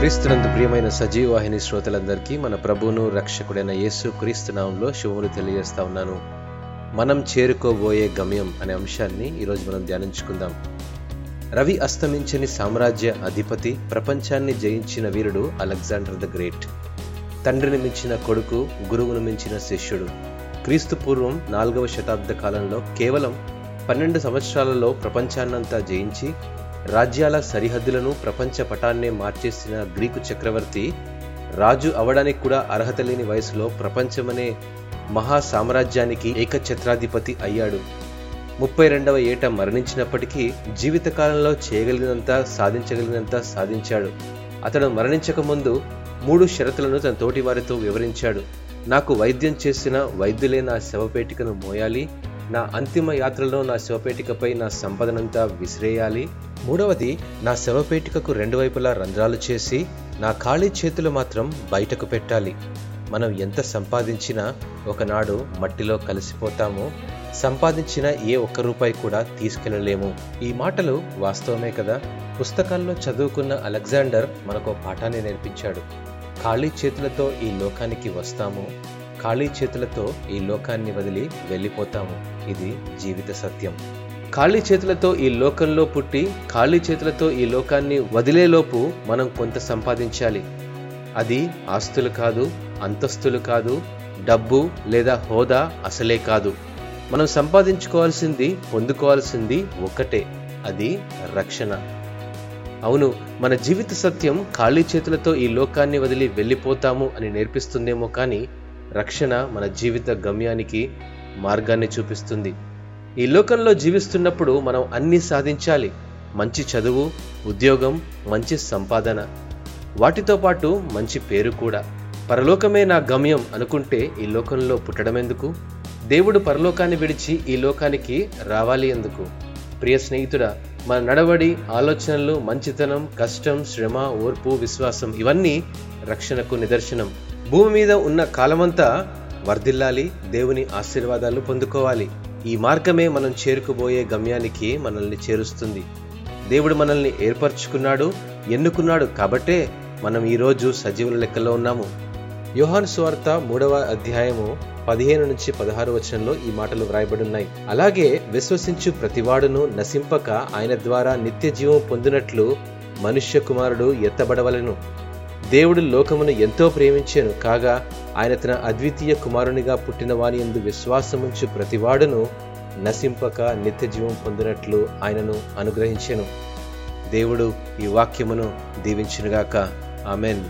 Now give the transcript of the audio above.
క్రీస్తునందు ప్రియమైన సజీవాహిని శ్రోతలందరికీ మన ప్రభువును రక్షకుడైన యేసు క్రీస్తు నామంలో శుభములు తెలియజేస్తా ఉన్నాను. మనం చేరుకోబోయే గమ్యం అనే అంశాన్ని ఈరోజు మనం ధ్యానించుకుందాం. రవి అస్తమించని సామ్రాజ్య అధిపతి ప్రపంచాన్ని జయించిన వీరుడు అలెగ్జాండర్ ద గ్రేట్. తండ్రిని మించిన కొడుకు గురువును మించిన శిష్యుడు. క్రీస్తు పూర్వం నాలుగవ శతాబ్ద కాలంలో కేవలం పన్నెండు సంవత్సరాలలో ప్రపంచాన్నంతా జయించి రాజ్యాల సరిహద్దులను ప్రపంచ పటాన్నే మార్చేసిన గ్రీకు చక్రవర్తి రాజు అవడానికి కూడా అర్హత లేని వయసులో ప్రపంచమనే మహా సామ్రాజ్యానికి ఏకఛత్రాధిపతి అయ్యాడు. ముప్పై రెండవ ఏట మరణించినప్పటికీ జీవితకాలంలో చేయగలిగినంత సాధించగలిగినంత సాధించాడు. అతడు మరణించక ముందు మూడు షరతులను తన తోటి వారితో వివరించాడు. నాకు వైద్యం చేసిన వైద్యులే నా శవపేటికను మోయాలి. నా అంతిమ యాత్రలో నా శవపేటికపై నా సంపదనంతా విసిరేయాలి. మూడవది నా శవపేటికకు రెండు వైపులా రంధ్రాలు చేసి నా ఖాళీ చేతులు మాత్రం బయటకు పెట్టాలి. మనం ఎంత సంపాదించినా ఒకనాడు మట్టిలో కలిసిపోతామో. సంపాదించిన ఏ ఒక్క రూపాయి కూడా తీసుకెళ్ళలేము. ఈ మాటలు వాస్తవమే కదా? పుస్తకాల్లో చదువుకున్న అలెగ్జాండర్ మనకు పాఠాన్ని నేర్పించాడు. ఖాళీ చేతులతో ఈ లోకానికి వస్తాము. ఖాళీ చేతులతో ఈ లోకాన్ని వదిలి వెళ్ళిపోతాము. ఇది జీవిత సత్యం. ఖాళీ చేతులతో ఈ లోకంలో పుట్టి ఖాళీ చేతులతో ఈ లోకాన్ని వదిలేలోపు మనం కొంత సంపాదించాలి. అది ఆస్తులు కాదు అంతస్తులు కాదు డబ్బు లేదా హోదా అసలే కాదు. మనం సంపాదించుకోవాల్సింది పొందుకోవాల్సింది ఒకటే అది రక్షణ. అవును మన జీవిత సత్యం ఖాళీ చేతులతో ఈ లోకాన్ని వదిలి వెళ్ళిపోతాము అని నేర్పిస్తుందేమో కానీ రక్షణ మన జీవిత గమ్యానికి మార్గాన్ని చూపిస్తుంది. ఈ లోకంలో జీవిస్తున్నప్పుడు మనం అన్నీ సాధించాలి. మంచి చదువు ఉద్యోగం మంచి సంపాదన. వాటితో పాటు మంచి పేరు కూడా. పరలోకమే నా గమ్యం అనుకుంటే ఈ లోకంలో పుట్టడమెందుకు? దేవుడు పరలోకాన్ని విడిచి ఈ లోకానికి రావాలి ఎందుకు? ప్రియ స్నేహితుడా మన నడవడి ఆలోచనలు మంచితనం కష్టం శ్రమ ఓర్పు విశ్వాసం ఇవన్నీ రక్షణకు నిదర్శనం. భూమి మీద ఉన్న కాలమంతా వర్ధిల్లాలి దేవుని ఆశీర్వాదాలు పొందుకోవాలి. ఈ మార్గమే మనం చేరుకుపోయే గమ్యానికి మనల్ని చేరుస్తుంది. దేవుడు మనల్ని ఏర్పరచుకున్నాడు ఎన్నుకున్నాడు కాబట్టే మనం ఈరోజు సజీవుల లెక్కలో ఉన్నాము. యోహాన్ సువార్త మూడవ అధ్యాయము పదిహేను నుంచి పదహారు వచనంలో ఈ మాటలు వ్రాయబడున్నాయి. అలాగే విశ్వసించు ప్రతివాడును నశింపక ఆయన ద్వారా నిత్య జీవం పొందినట్లు మనుష్య కుమారుడు ఎత్తబడవలను. దేవుడు లోకమును ఎంతో ప్రేమించాను. కాగా ఆయన తన అద్వితీయ కుమారునిగా పుట్టిన వాని ఎందు విశ్వాసముంచు ప్రతివాడును నశింపక నిత్య జీవం పొందినట్లు ఆయనను అనుగ్రహించాను. దేవుడు ఈ వాక్యమును దీవించునుగాక. ఆమెన్.